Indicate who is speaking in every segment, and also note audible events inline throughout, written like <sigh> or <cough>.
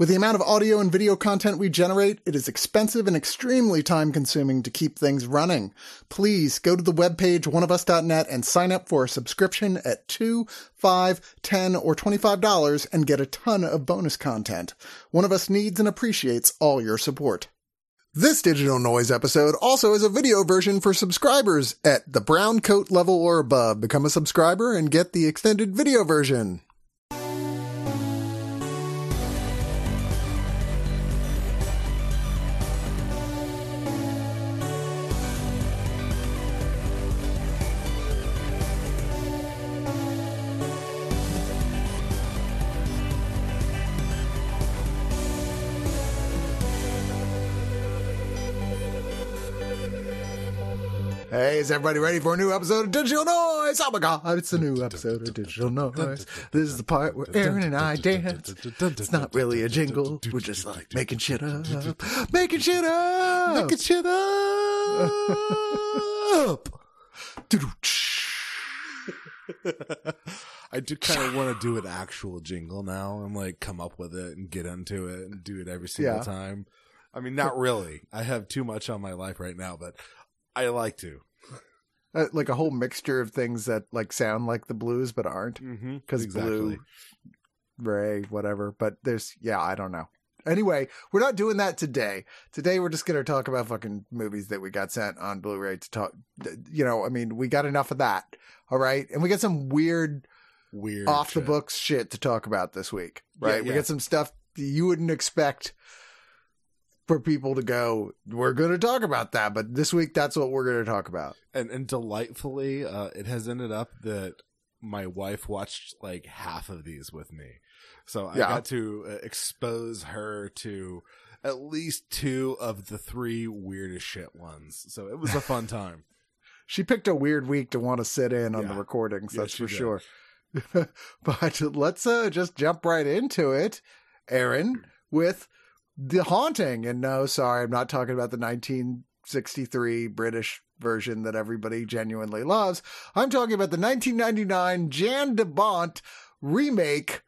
Speaker 1: With the amount of audio and video content we generate, it is expensive and extremely time consuming to keep things running. Please go to the webpage oneofus.net and sign up for a subscription at two, five, ten, or $25 and get a ton of bonus content. One of Us needs and appreciates all your support. This digital noise episode also has a video version for subscribers at the brown coat level or above. Become a subscriber and get the extended video version. Is everybody ready for a new episode of Digital Noise? Oh my god, it's a new episode of Digital Noise. This is the part where Aaron and I dance. It's not really a jingle. We're just like making shit up. Making shit up. Making shit up. <laughs>
Speaker 2: I do kind of want to do an actual jingle now and like come up with it and get into it and do it every single
Speaker 1: Yeah.
Speaker 2: time. I mean, not really. I have too much on my life right now, but I like to.
Speaker 1: Uh, like a whole mixture of things that like sound like the blues but aren't.
Speaker 2: Mm-hmm.
Speaker 1: because blue, Ray, whatever. But there's, yeah, I don't know. Anyway, we're not doing that today. Today we're just gonna talk about fucking movies that we got sent on Blu-ray to talk. You know, I mean, we got enough of that. All right, and we got some weird,
Speaker 2: weird,
Speaker 1: off the
Speaker 2: shit.
Speaker 1: books shit to talk about this week. Right,
Speaker 2: Yeah,
Speaker 1: we got some stuff you wouldn't expect for people to go. We're gonna talk about that, but this week that's what we're gonna talk about.
Speaker 2: and and delightfully, uh, it has ended up that my wife watched like half of these with me, so I
Speaker 1: Yeah.
Speaker 2: got to uh, expose her to at least two of the three weirdest shit ones. So it was a fun <laughs> time.
Speaker 1: She picked a weird week to want to sit in on the
Speaker 2: Yeah.
Speaker 1: recordings, that's
Speaker 2: she
Speaker 1: for
Speaker 2: did.
Speaker 1: sure. <laughs> but let's uh, just jump right into it, Aaron, with The Haunting. And no, sorry, I'm not talking about the 1963 British version that everybody genuinely loves. I'm talking about the 1999 Jan de Bont remake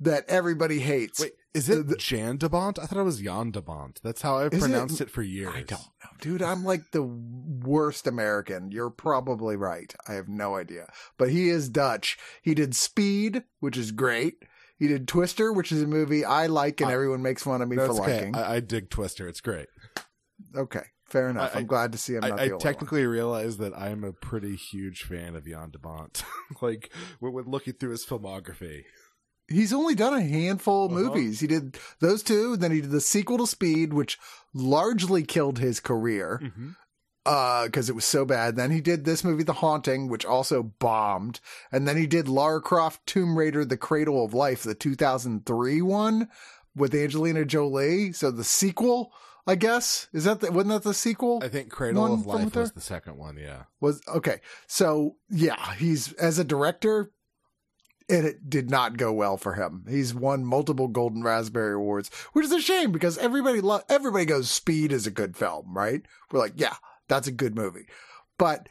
Speaker 1: that everybody hates.
Speaker 2: Wait, is it
Speaker 1: the-
Speaker 2: Jan de Bont? I thought it was Jan de Bont. That's how I
Speaker 1: it?
Speaker 2: pronounced it, for years.
Speaker 1: I don't know, dude. I'm like the worst American. You're probably right. I have no idea. But he is Dutch. He did Speed, which is great. He did Twister, which is a movie I like and
Speaker 2: I-
Speaker 1: everyone makes fun of me for
Speaker 2: okay.
Speaker 1: liking.
Speaker 2: I, I dig Twister. It's great.
Speaker 1: okay, fair enough.
Speaker 2: I-
Speaker 1: I'm glad to see I'm
Speaker 2: I,
Speaker 1: not
Speaker 2: I
Speaker 1: the only
Speaker 2: technically realize that I'm a pretty huge fan of Jan de Bont. <laughs> like when, when looking through his filmography.
Speaker 1: He's only done a handful of
Speaker 2: Uh-huh.
Speaker 1: movies. He did those two, then he did the sequel to Speed, which largely killed his career.
Speaker 2: Mm-hmm.
Speaker 1: Uh because it was so bad then he did this movie the haunting which also bombed and then he did lara croft tomb raider the cradle of life the 2003 one with angelina jolie so the sequel i guess is that the, wasn't that the sequel
Speaker 2: I think Cradle of Life was the second one. Yeah.
Speaker 1: was okay so yeah he's as a director and it did not go well for him. He's won multiple Golden Raspberry Awards, which is a shame because everybody lo- everybody goes Speed is a good film, right? We're like, yeah, that's a good movie. But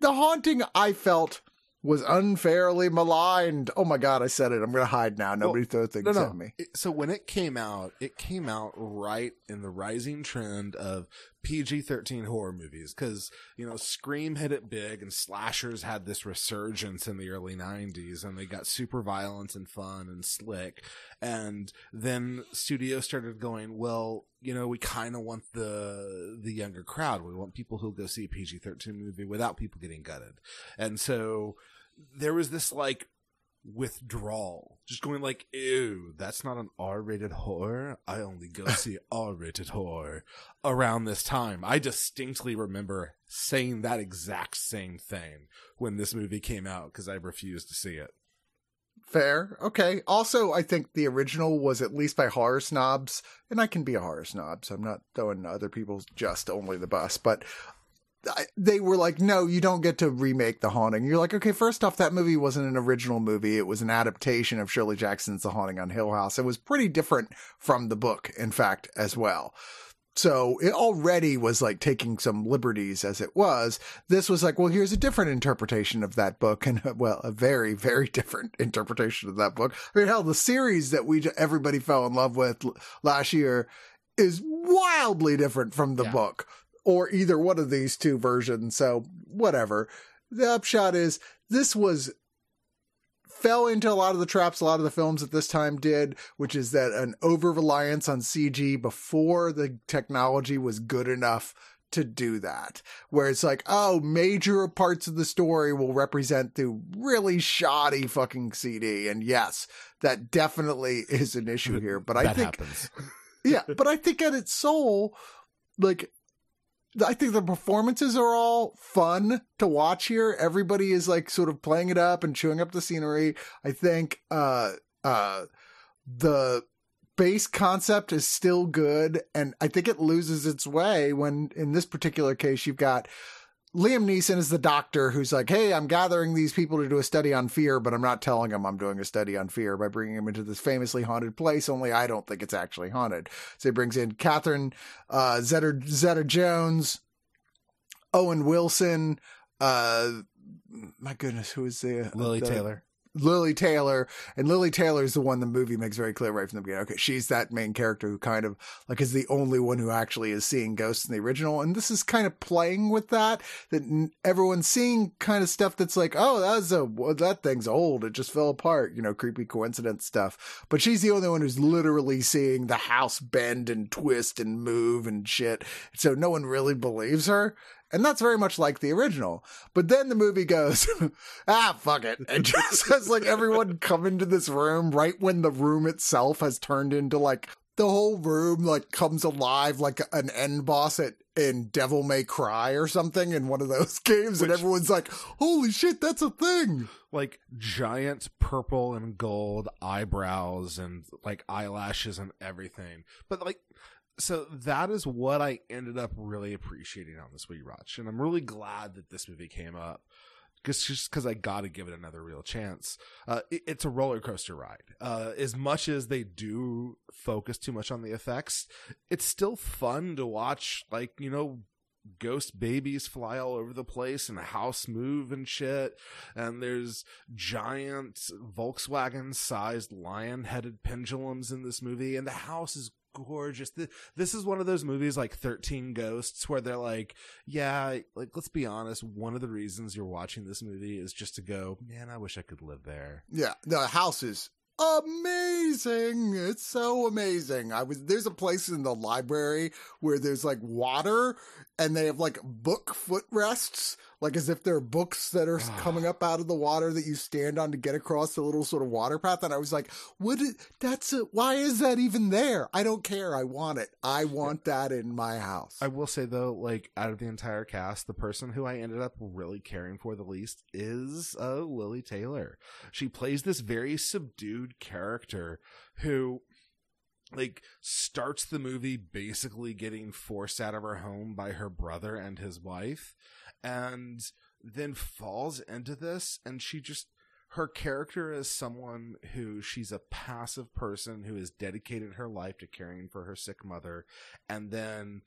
Speaker 1: The Haunting I felt was unfairly maligned. Oh my god, I said it. I'm going to hide now. Nobody throw things
Speaker 2: No, no.
Speaker 1: at me.
Speaker 2: So when it came out, it came out right in the rising trend of PG-13 horror movies because you know Scream hit it big and slashers had this resurgence in the early 90s and they got super violent and fun and slick. And then studios started going well you know we kind of want the the younger crowd. We want people who'll go see a PG-13 movie without people getting gutted. And so there was this like withdrawal. Just going like, ew, that's not an R-rated horror. I only go <laughs> see R-rated horror around this time. I distinctly remember saying that exact same thing when this movie came out because I refused to see it.
Speaker 1: Fair. Okay. Also, I think the original was at least by horror snobs, and I can be a horror snob, so I'm not throwing other people's just only the bus, but they were like, no, you don't get to remake The Haunting. You're like, okay, first off, that movie wasn't an original movie. It was an adaptation of Shirley Jackson's The Haunting on Hill House. It was pretty different from the book, in fact, as well. So it already was like taking some liberties as it was. This was like, well, here's a different interpretation of that book <laughs> and well, a very, very different <laughs> interpretation of that book. I mean, hell, the series that we, everybody fell in love with last year is wildly different from the yeah. book or either one of these two versions. So whatever. The upshot is this was fell into a lot of the traps a lot of the films at this time did, which is that an over reliance on CG before the technology was good enough to do that. Where it's like, oh, major parts of the story will represent the really shoddy fucking CG. And yes, that definitely is an issue here. But I think, <laughs> yeah, but I think at its soul, like I think the performances are all fun to watch here. Everybody is like sort of playing it up and chewing up the scenery. I think uh uh the base concept is still good and I think it loses its way when in this particular case you've got Liam Neeson is the doctor who's like, Hey, I'm gathering these people to do a study on fear, but I'm not telling them I'm doing a study on fear by bringing them into this famously haunted place. Only I don't think it's actually haunted. So he brings in Catherine, uh, Zeta, Zeta Jones, Owen Wilson, uh, my goodness, who is the,
Speaker 2: Lili
Speaker 1: the,
Speaker 2: Taylor.
Speaker 1: Lili Taylor, and Lili Taylor is the one the movie makes very clear right from the beginning. Okay, she's that main character who kind of like is the only one who actually is seeing ghosts in the original, and this is kind of playing with that. That everyone's seeing kind of stuff that's like, oh, that's a that thing's old. It just fell apart. You know, creepy coincidence stuff. But she's the only one who's literally seeing the house bend and twist and move and shit. So no one really believes her. And that's very much like the original. But then the movie goes, <laughs> ah, fuck it. And just <laughs> has like everyone come into this room right when the room itself has turned into like the whole room like comes alive like an end boss at in Devil May Cry or something in one of those <laughs> games, Which, and everyone's like, "Holy shit, that's a thing!"
Speaker 2: Like giant purple and gold eyebrows and like eyelashes and everything. But like so that is what I ended up really appreciating on this rewatch, and I'm really glad that this movie came up. Just because I got to give it another real chance. Uh, it, it's a roller coaster ride. Uh, as much as they do focus too much on the effects, it's still fun to watch. Like you know, ghost babies fly all over the place and the house move and shit. And there's giant Volkswagen sized lion headed pendulums in this movie. And the house is gorgeous. This is one of those movies like 13 Ghosts where they're like, yeah, like let's be honest, one of the reasons you're watching this movie is just to go, man, I wish I could live there.
Speaker 1: Yeah, the house is amazing. It's so amazing. I was there's a place in the library where there's like water and they have like book footrests like as if there are books that are coming up out of the water that you stand on to get across the little sort of water path. And I was like, what is, that's a, why is that even there? I don't care. I want it. I want that in my house.
Speaker 2: I will say though, like out of the entire cast, the person who I ended up really caring for the least is uh, Lili Taylor. She plays this very subdued character who like starts the movie basically getting forced out of her home by her brother and his wife and then falls into this and she just her character is someone who she's a passive person who has dedicated her life to caring for her sick mother and then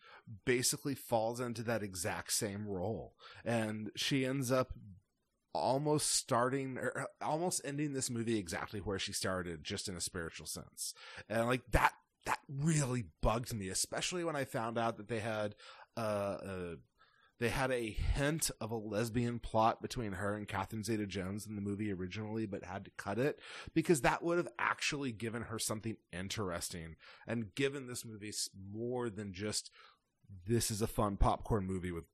Speaker 2: basically falls into that exact same role. And she ends up almost starting or almost ending this movie exactly where she started just in a spiritual sense. And like that that really bugged me especially when i found out that they had uh, a they had a hint of a lesbian plot between her and Catherine Zeta Jones in the movie originally, but had to cut it because that would have actually given her something interesting and given this movie more than just this is a fun popcorn movie with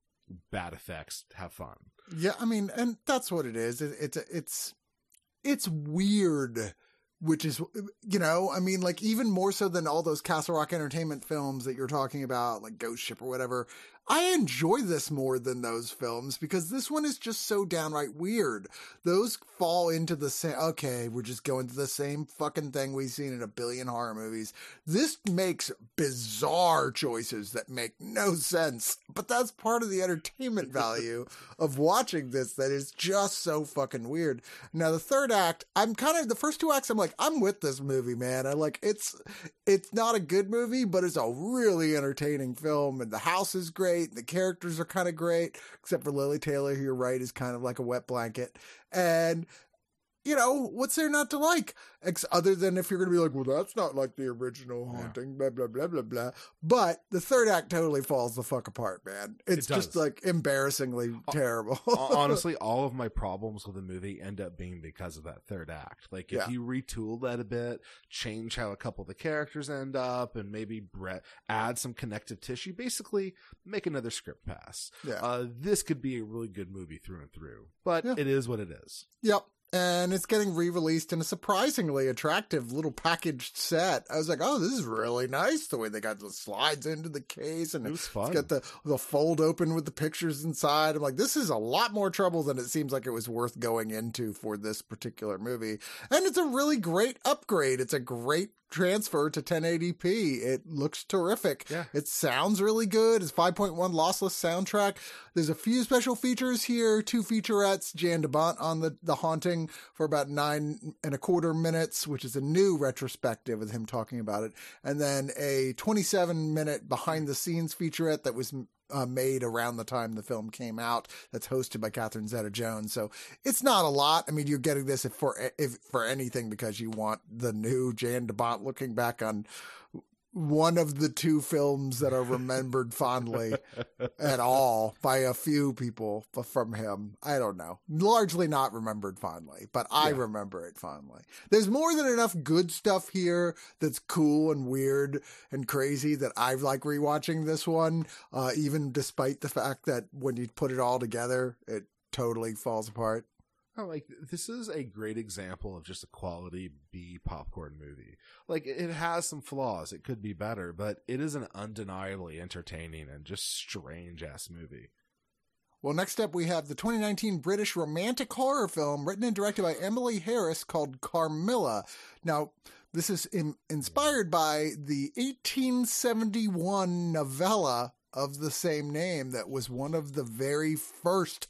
Speaker 2: bad effects. Have fun.
Speaker 1: Yeah, I mean, and that's what it is. It, it's it's it's weird which is you know i mean like even more so than all those castle rock entertainment films that you're talking about like ghost ship or whatever I enjoy this more than those films because this one is just so downright weird. Those fall into the same, okay, we're just going to the same fucking thing we've seen in a billion horror movies. This makes bizarre choices that make no sense, but that's part of the entertainment <laughs> value of watching this that is just so fucking weird. Now, the third act, I'm kind of, the first two acts, I'm like, I'm with this movie, man. I like, it's, it's not a good movie, but it's a really entertaining film and the house is great great. The characters are kind of great, except for Lili Taylor, who you're right is kind of like a wet blanket. And you know, what's there not to like? Ex- other than if you're going to be like, well, that's not like the original haunting, yeah. blah, blah, blah, blah, blah. But the third act totally falls the fuck apart, man. It's it just like embarrassingly terrible. <laughs>
Speaker 2: Honestly, all of my problems with the movie end up being because of that third act. Like, if yeah. you retool that a bit, change how a couple of the characters end up, and maybe Brett add some connective tissue, basically make another script pass. Yeah. Uh, this could be a really good movie through and through, but yeah. it is what it is.
Speaker 1: Yep and it's getting re-released in a surprisingly attractive little packaged set. I was like, "Oh, this is really nice the way they got the slides into the case and it it's got the the fold open with the pictures inside." I'm like, "This is a lot more trouble than it seems like it was worth going into for this particular movie." And it's a really great upgrade. It's a great transfer to 1080p. It looks terrific. Yeah. It sounds really good. It's 5.1 lossless soundtrack. There's a few special features here, two featurettes, Jan de Bont on the, the haunting for about nine and a quarter minutes, which is a new retrospective of him talking about it. And then a 27 minute behind the scenes featurette that was uh, made around the time the film came out. That's hosted by Catherine Zeta-Jones. So it's not a lot. I mean, you're getting this if for if for anything because you want the new Jan de Bont looking back on one of the two films that are remembered fondly <laughs> at all by a few people from him. I don't know. Largely not remembered fondly, but I yeah. remember it fondly. There's more than enough good stuff here that's cool and weird and crazy that I like rewatching this one, uh, even despite the fact that when you put it all together, it totally falls apart.
Speaker 2: Oh, like this is a great example of just a quality B popcorn movie. Like it has some flaws; it could be better, but it is an undeniably entertaining and just strange ass movie.
Speaker 1: Well, next up we have the 2019 British romantic horror film written and directed by Emily Harris called Carmilla. Now, this is in, inspired by the 1871 novella of the same name that was one of the very first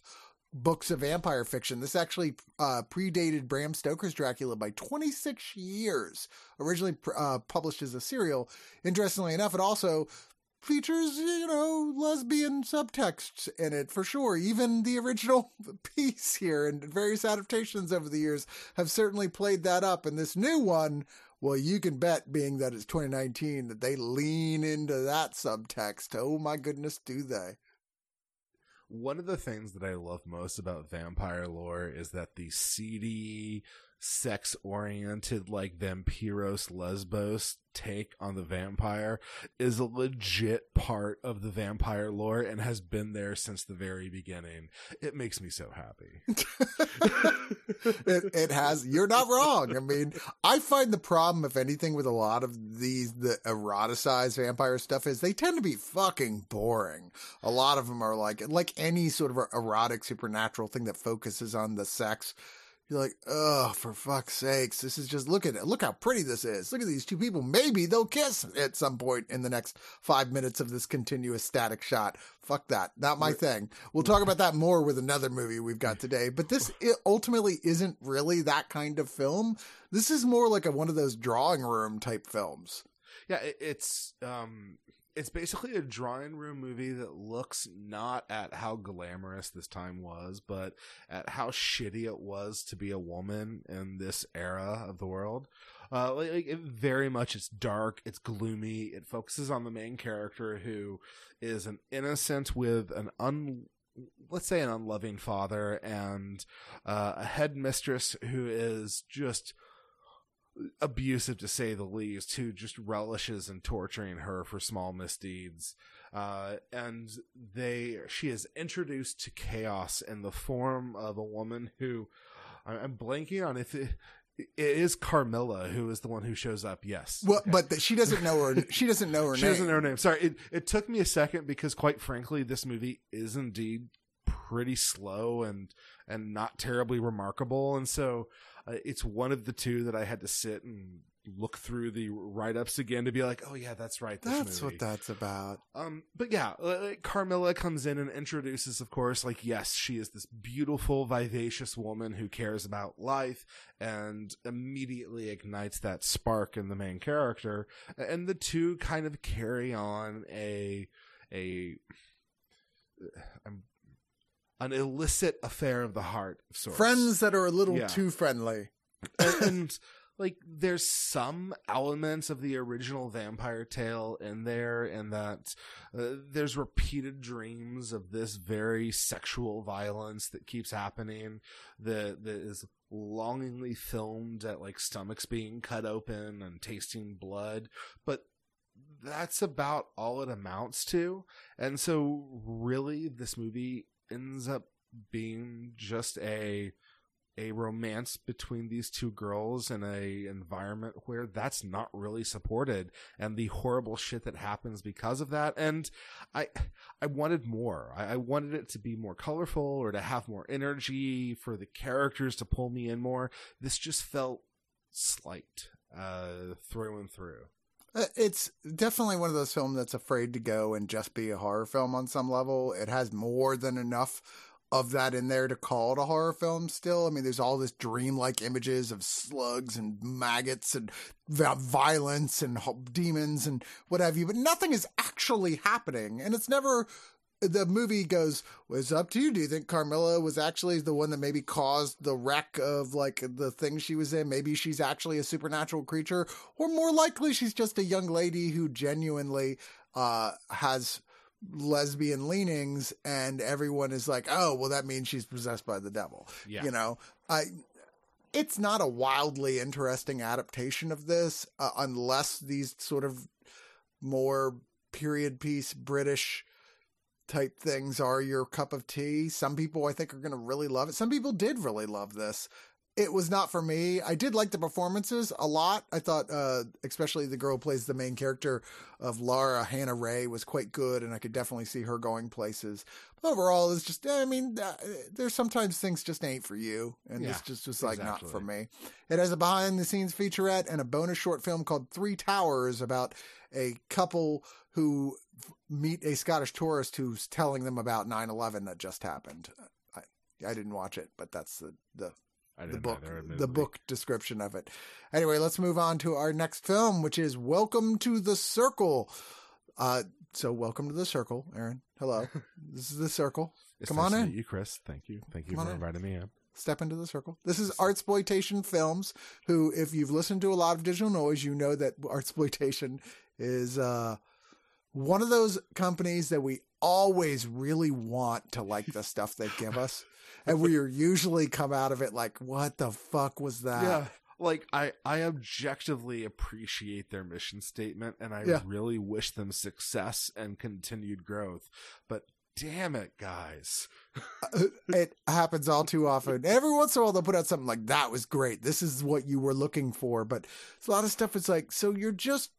Speaker 1: books of vampire fiction. This actually uh, predated Bram Stoker's Dracula by 26 years. Originally uh, published as a serial. Interestingly enough, it also features, you know, lesbian subtexts in it for sure. Even the original <laughs> piece here and various adaptations over the years have certainly played that up. And this new one, well, you can bet, being that it's 2019, that they lean into that subtext. Oh my goodness, do they?
Speaker 2: One of the things that I love most about vampire lore is that the seedy, sex oriented, like Vampyros Lesbos take on the vampire is a legit part of the vampire lore and has been there since the very beginning. It makes me so happy. <laughs>
Speaker 1: it, it, has. You're not wrong. I mean, I find the problem, if anything, with a lot of these the eroticized vampire stuff is they tend to be fucking boring. A lot of them are like like any sort of erotic supernatural thing that focuses on the sex you're like, oh, for fuck's sakes. This is just, look at it. Look how pretty this is. Look at these two people. Maybe they'll kiss at some point in the next five minutes of this continuous static shot. Fuck that. Not my thing. We'll talk about that more with another movie we've got today. But this <laughs> ultimately isn't really that kind of film. This is more like a, one of those drawing room type films.
Speaker 2: Yeah, it's, um, it's basically a drawing room movie that looks not at how glamorous this time was, but at how shitty it was to be a woman in this era of the world. Uh, like, it very much, it's dark, it's gloomy. It focuses on the main character who is an innocent with an un, let's say an unloving father and uh, a headmistress who is just abusive to say the least, who just relishes in torturing her for small misdeeds. Uh, and they, she is introduced to chaos in the form of a woman who, I'm blanking on if it, it is Carmilla who is the one who shows up. Yes.
Speaker 1: Well, but the, she doesn't know her. She doesn't know her <laughs>
Speaker 2: she
Speaker 1: name.
Speaker 2: doesn't know her name. Sorry, it, it took me a second because, quite frankly, this movie is indeed pretty slow and and not terribly remarkable, and so uh, it's one of the two that I had to sit and look through the write ups again to be like, oh yeah, that's right. This
Speaker 1: That's
Speaker 2: movie.
Speaker 1: what that's about.
Speaker 2: Um, but yeah, uh, Carmilla comes in and introduces, of course, like, yes, she is this beautiful, vivacious woman who cares about life and immediately ignites that spark in the main character. And the two kind of carry on a, a, um, an illicit affair of the heart of sorts.
Speaker 1: Friends that are a little
Speaker 2: Yeah.
Speaker 1: too friendly.
Speaker 2: and, <laughs> and like there's some elements of the original vampire tale in there and that uh, there's repeated dreams of this very sexual violence that keeps happening that that is longingly filmed at like stomachs being cut open and tasting blood but that's about all it amounts to and so really this movie ends up being just a a romance between these two girls in a environment where that's not really supported and the horrible shit that happens because of that. And i i wanted more. I, I wanted it to be more colorful or to have more energy for the characters to pull me in more. This just felt slight uh through and through
Speaker 1: Uh, it's definitely one of those films that's afraid to go and just be a horror film on some level. It has more than enough of that in there to call it a horror film still. I mean, there's all this dreamlike images of slugs and maggots and violence and demons and what have you, but nothing is actually happening. And it's never. The movie goes, well, it's up to you. Do you think Carmilla was actually the one that maybe caused the wreck of like the thing she was in? Maybe she's actually a supernatural creature, or more likely she's just a young lady who genuinely uh, has lesbian leanings, and everyone is like, oh, well, that means she's possessed by the devil.
Speaker 2: yeah
Speaker 1: You know, I. It's not a wildly interesting adaptation of this, uh, unless these sort of more period piece British type things are your cup of tea. Some people I think are going to really love it. Some people did really love this. It was not for me. I did like the performances a lot. I thought, uh, especially the girl who plays the main character of Lara, Hannah Rae, was quite good, and I could definitely see her going places. But overall, it's just, I mean, uh, there's sometimes things just ain't for you, and
Speaker 2: Yeah,
Speaker 1: this just was like not for me. It has a behind the scenes featurette and a bonus short film called Three Towers about a couple who meet a Scottish tourist who's telling them about 9/11 that just happened. I, I didn't watch it, but that's the the, the book the book description of it. Anyway, let's move on to our next film, which is Welcome to the Circle. Uh, so welcome to the Circle, Aaron. Hello, <laughs> this is the Circle.
Speaker 2: It's
Speaker 1: Come
Speaker 2: nice
Speaker 1: on in.
Speaker 2: you chris thank you thank you
Speaker 1: Come
Speaker 2: for
Speaker 1: on in.
Speaker 2: inviting me in
Speaker 1: Step into the circle. This is Artsploitation Films, who, if you've listened to a lot of digital noise, you know that Artsploitation is uh, one of those companies that we always really want to like the stuff they give us. And we are usually come out of it like, what the fuck was that?
Speaker 2: yeah like i i objectively appreciate their mission statement and i
Speaker 1: Yeah.
Speaker 2: really wish them success and continued growth but damn it guys
Speaker 1: it happens all too often. Every once in a while, they'll put out something like, that was great. This is what you were looking for. But a lot of stuff. is like, so you're just,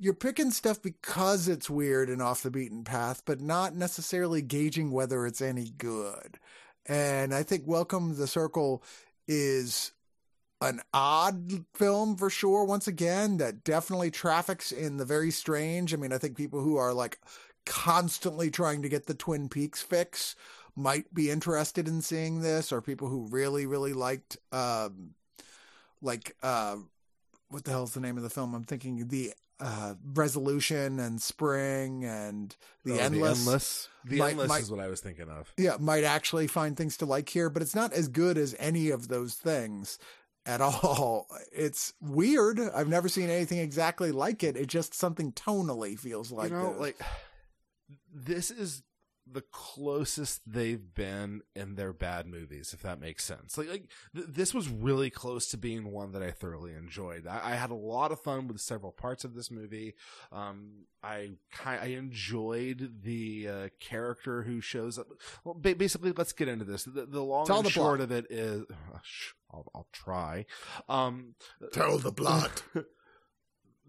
Speaker 1: you're picking stuff because it's weird and off the beaten path, but not necessarily gauging whether it's any good. And I think Welcome the Circle is an odd film for sure. Once again, that definitely traffics in the very strange. I mean, I think people who are like constantly trying to get the Twin Peaks fix might be interested in seeing this, or people who really, really liked, um, like, uh, what the hell's the name of the film? I'm thinking the uh, Resolution and Spring and the
Speaker 2: Oh,
Speaker 1: Endless.
Speaker 2: the endless the
Speaker 1: Might-
Speaker 2: endless
Speaker 1: might-
Speaker 2: is what i was thinking of
Speaker 1: Yeah, might actually find things to like here, but it's not as good as any of those things at all. <laughs> It's weird. I've never seen anything exactly like it. It just something tonally feels like
Speaker 2: you know
Speaker 1: this.
Speaker 2: like <sighs> this is the closest they've been in their bad movies, if that makes sense. Like, like th- this was really close to being one that I thoroughly enjoyed. I, I had a lot of fun with several parts of this movie. Um, I I enjoyed the uh, character who shows up. Well, ba- basically, let's get into this. The, the long
Speaker 1: Tell
Speaker 2: and
Speaker 1: the
Speaker 2: short
Speaker 1: plot.
Speaker 2: of it is, I'll, I'll try. Um,
Speaker 1: Tell the plot. <laughs>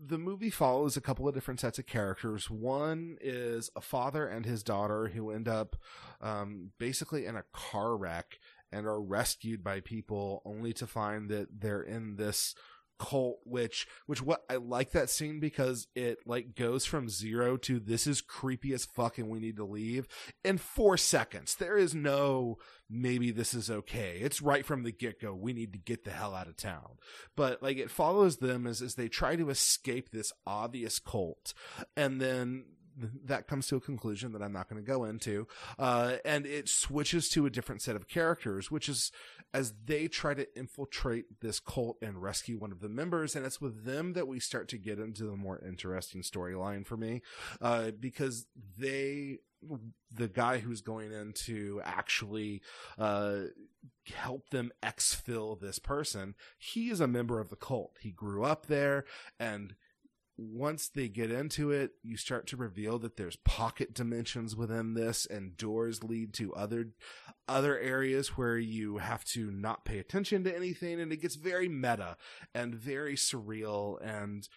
Speaker 2: the movie follows a couple of different sets of characters. One is a father and his daughter who end up um, basically in a car wreck and are rescued by people only to find that they're in this cult which which what I like that scene because it like goes from 0 to this is creepy as fuck and we need to leave in 4 seconds. There is no maybe this is okay. It's right from the get-go. We need to get the hell out of town. But like it follows them as as they try to escape this obvious cult and then th- that comes to a conclusion that I'm not going to go into. Uh, and it switches to a different set of characters, which is as they try to infiltrate this cult and rescue one of the members. And it's with them that we start to get into the more interesting storyline for me, uh, because they, the guy who's going in to actually, uh, help them exfil this person, he is a member of the cult. He grew up there and once they get into it, you start to reveal that there's pocket dimensions within this and doors lead to other other areas where you have to not pay attention to anything and it gets very meta and very surreal and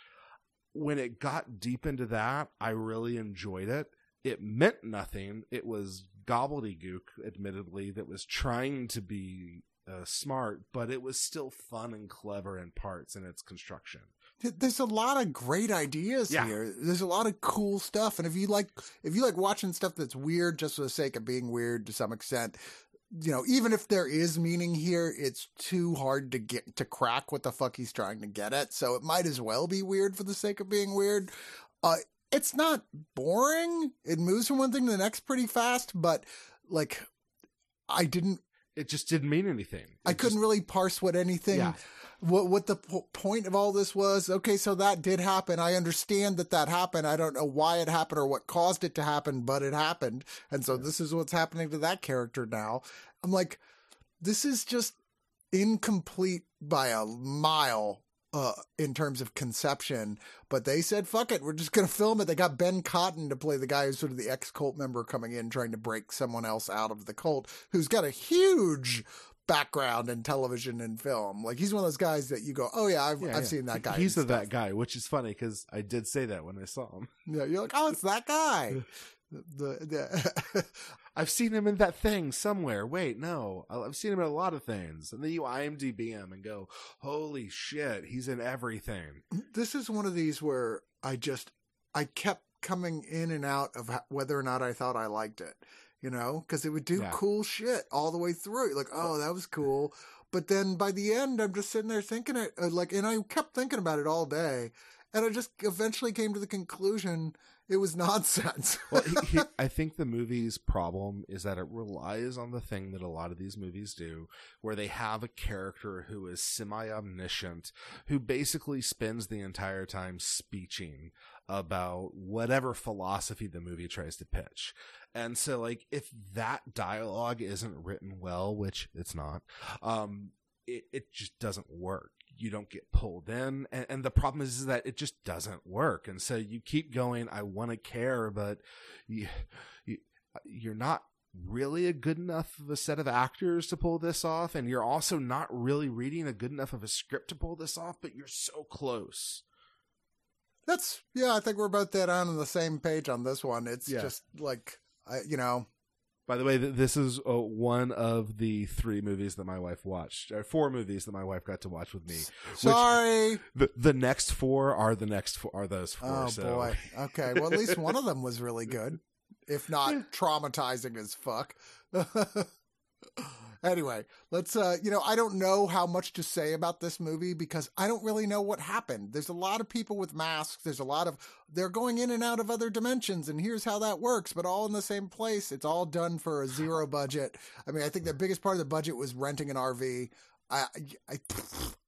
Speaker 2: when it got deep into that, I really enjoyed it. It meant nothing. It was gobbledygook, admittedly, that was trying to be uh, smart, but it was still fun and clever in parts in its construction.
Speaker 1: There's a lot of great ideas
Speaker 2: Yeah.
Speaker 1: here. There's a lot of cool stuff, and if you like, if you like watching stuff that's weird just for the sake of being weird to some extent, you know, even if there is meaning here, it's too hard to get to crack what the fuck he's trying to get at. So it might as well be weird for the sake of being weird. Uh, it's not boring. It moves from one thing to the next pretty fast, but like, I didn't
Speaker 2: It just didn't mean anything.
Speaker 1: I
Speaker 2: It
Speaker 1: couldn't
Speaker 2: just-
Speaker 1: really parse what anything,
Speaker 2: Yeah.
Speaker 1: What what the po- point of all this was. Okay, so that did happen. I understand that that happened. I don't know why it happened or what caused it to happen, but it happened, and so this is what's happening to that character now. I'm like, this is just incomplete by a mile. Uh, in terms of conception, but they said, fuck it, we're just gonna film it. They got Ben Cotton to play the guy who's sort of the ex cult member coming in trying to break someone else out of the cult, who's got a huge background in television and film. Like he's one of those guys that you go, oh yeah, I've,
Speaker 2: Yeah,
Speaker 1: I've
Speaker 2: yeah.
Speaker 1: seen that guy.
Speaker 2: He's the that guy, which is funny because I did say that when I saw him. <laughs>
Speaker 1: Yeah, you're like, oh, it's that guy. <laughs> the, the <laughs>
Speaker 2: I've seen him in that thing somewhere. Wait, no, I've seen him in a lot of things. And then you IMDb him and go, holy shit, he's in everything. <clears throat>
Speaker 1: this is one of these where I just I kept coming in and out of whether or not I thought I liked it. You know, because it would do
Speaker 2: Yeah.
Speaker 1: cool shit all the way through. Like, oh, that was cool. But then by the end, I'm just sitting there thinking it uh, like, and I kept thinking about it all day, and I just eventually came to the conclusion it was nonsense. <laughs>
Speaker 2: Well, he, he, I think the movie's problem is that it relies on the thing that a lot of these movies do, where they have a character who is semi omniscient, who basically spends the entire time speeching about whatever philosophy the movie tries to pitch. And so, like, if that dialogue isn't written well, which it's not, um, it, it just doesn't work. You don't get pulled in. And, and the problem is, is that it just doesn't work. And so you keep going, I want to care, but you, you, you're not really a good enough of a set of actors to pull this off. And you're also not really reading a good enough of a script to pull this off, but you're so close.
Speaker 1: That's yeah. I think we're both dead on the same page on this one. It's
Speaker 2: Yeah.
Speaker 1: just like I, you know,
Speaker 2: By the way, th- this is uh, one of the three movies that my wife watched, or four movies that my wife got to watch with me.
Speaker 1: sorry.
Speaker 2: The the next four are the next four are those four.
Speaker 1: Oh
Speaker 2: so.
Speaker 1: boy. Okay. Well, at least one of them was really good, if not <laughs> traumatizing as fuck. <laughs> anyway, let's. uh You know, I don't know how much to say about this movie because I don't really know what happened. There's a lot of people with masks. There's a lot of they're going in and out of other dimensions, and here's how that works. But all in the same place. It's all done for a zero <laughs> budget. I mean, I think the biggest part of the budget was renting an RV. I, I,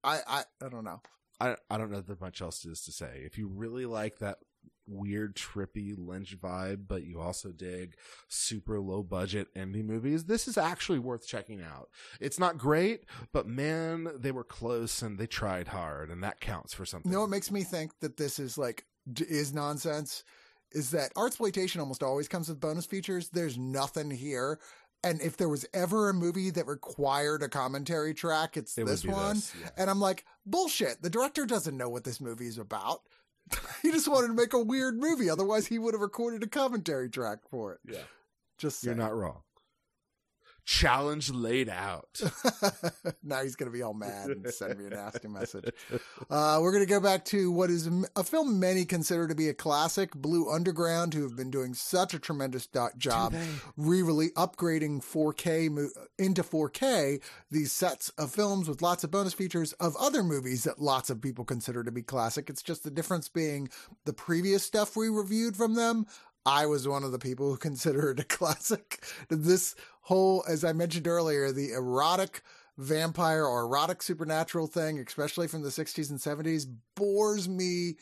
Speaker 1: I, I, I don't know.
Speaker 2: I I don't know that much else is to say. If you really like that weird, trippy Lynch vibe, but you also dig super low budget indie movies, this is actually worth checking out. It's not great, but man, they were close and they tried hard, and that counts for something.
Speaker 1: You know what makes me think that this is like is nonsense is that artsploitation almost always comes with bonus features. There's nothing here. And if there was ever a movie that required a commentary track, it's
Speaker 2: It
Speaker 1: this one.
Speaker 2: this, yeah.
Speaker 1: And I'm like, bullshit. The director doesn't know what this movie is about. <laughs> he just wanted to make a weird movie. Otherwise, he would have recorded a commentary track for it.
Speaker 2: Yeah.
Speaker 1: Just
Speaker 2: You're not wrong. Challenge laid out. <laughs>
Speaker 1: now he's going to be all mad and send me a nasty message. Uh, we're going to go back to what is a film many consider to be a classic, Blue Underground, who have been doing such a tremendous do- job
Speaker 2: they?
Speaker 1: re-release upgrading 4K mo- into 4K these sets of films with lots of bonus features of other movies that lots of people consider to be classic. It's just the difference being the previous stuff we reviewed from them. I was one of the people who <laughs> consider it a classic. This whole, as I mentioned earlier, the erotic vampire or erotic supernatural thing, especially from the 60s and 70s, bores me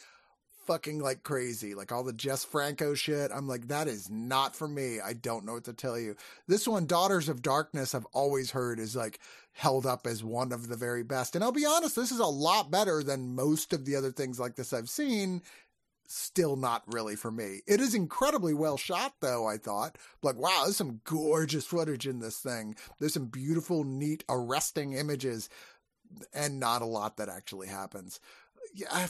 Speaker 1: fucking like crazy. Like all the Jess Franco shit. I'm like, that is not for me. I don't know what to tell you. This one, Daughters of Darkness, I've always heard is like held up as one of the very best. And I'll be honest, this is a lot better than most of the other things like this I've seen. Still not really for me. It is incredibly well shot, though, I thought. Like, wow, there's some gorgeous footage in this thing. There's some beautiful, neat, arresting images, and not a lot that actually happens yeah,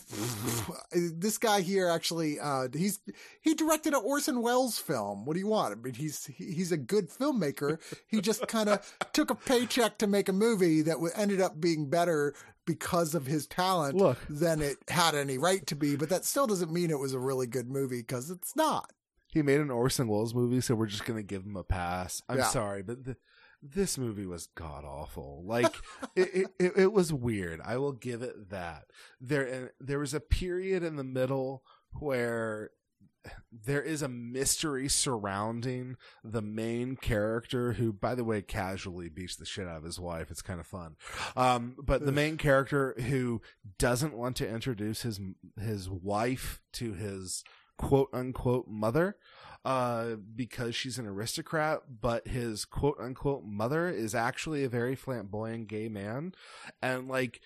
Speaker 1: <sighs> this guy here actually, uh, he's, he directed an Orson Welles film. What do you want? I mean, he's, he's a good filmmaker. He just kind of took a paycheck to make a movie that ended up being better because of his talent
Speaker 2: Look.
Speaker 1: than it had any right to be. But that still doesn't mean it was a really good movie because it's not.
Speaker 2: He made an Orson Welles movie, so we're just gonna give him a pass. I'm
Speaker 1: Yeah.
Speaker 2: sorry, but the, this movie was god awful. Like <laughs> it, it, it, was weird. I will give it that. There, there was a period in the middle where there is a mystery surrounding the main character who by the way casually beats the shit out of his wife it's kind of fun um, but the main character who doesn't want to introduce his his wife to his quote unquote mother uh, because she's an aristocrat, but his quote unquote mother is actually a very flamboyant gay man. And like,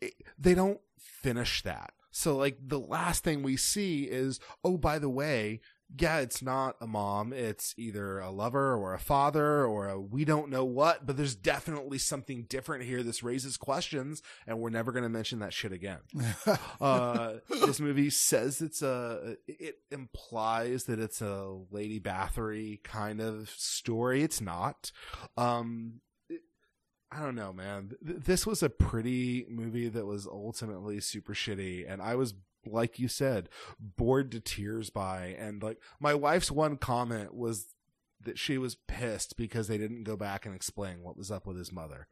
Speaker 2: it, they don't finish that. So like the last thing we see is, oh, by the way, yeah, it's not a mom. It's either a lover or a father or a we don't know what, but there's definitely something different here. This raises questions and we're never going to mention that shit again. <laughs> uh, this movie says it's a, it implies that it's a Lady Bathory kind of story. It's not. Um, I don't know, man. This was a pretty movie that was ultimately super shitty, and I was like you said, bored to tears by. And like my wife's one comment was that she was pissed because they didn't go back and explain what was up with his mother.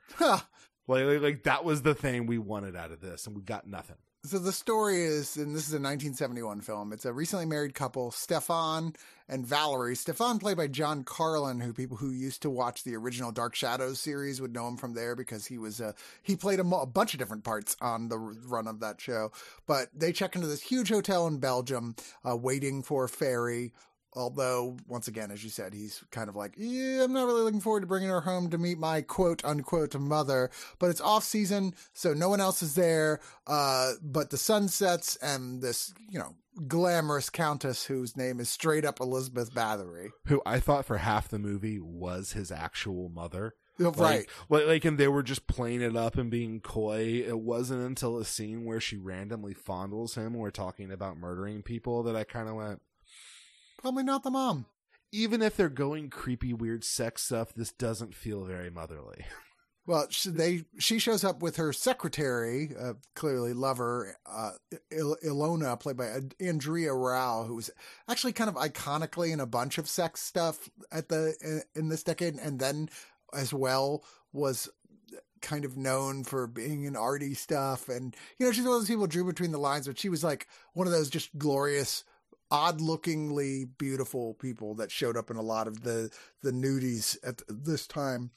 Speaker 2: Like, like, like that was the thing we wanted out of this, and we got nothing.
Speaker 1: So the story is, and this is a 1971 film. It's a recently married couple, Stefan and Valerie. Stefan played by John Karlen, who people who used to watch the original Dark Shadows series would know him from there because he was a he played a, a bunch of different parts on the run of that show. But they check into this huge hotel in Belgium, uh, waiting for a ferry. Although, once again, as you said, he's kind of like, yeah, I'm not really looking forward to bringing her home to meet my quote unquote mother. But it's off season, so no one else is there. Uh, but the sun sets and this, you know, glamorous countess whose name is straight up Elizabeth Bathory.
Speaker 2: Who I thought for half the movie was his actual mother.
Speaker 1: right.
Speaker 2: Like, like, like, and they were just playing it up and being coy. It wasn't until a scene where she randomly fondles him, and we're talking about murdering people, that I kind of went,
Speaker 1: Probably not the mom.
Speaker 2: even if they're going creepy, weird sex stuff, this doesn't feel very motherly. <laughs>
Speaker 1: Well, she, they she shows up with her secretary, uh, clearly lover, uh, Il- Ilona, played by Andrea Rau, who was actually kind of iconically in a bunch of sex stuff at the in, in this decade, and then as well was kind of known for being in arty stuff, and you know she's one of those people who drew between the lines, but she was like one of those just glorious. Odd lookingly beautiful people that showed up in a lot of the the nudies at this time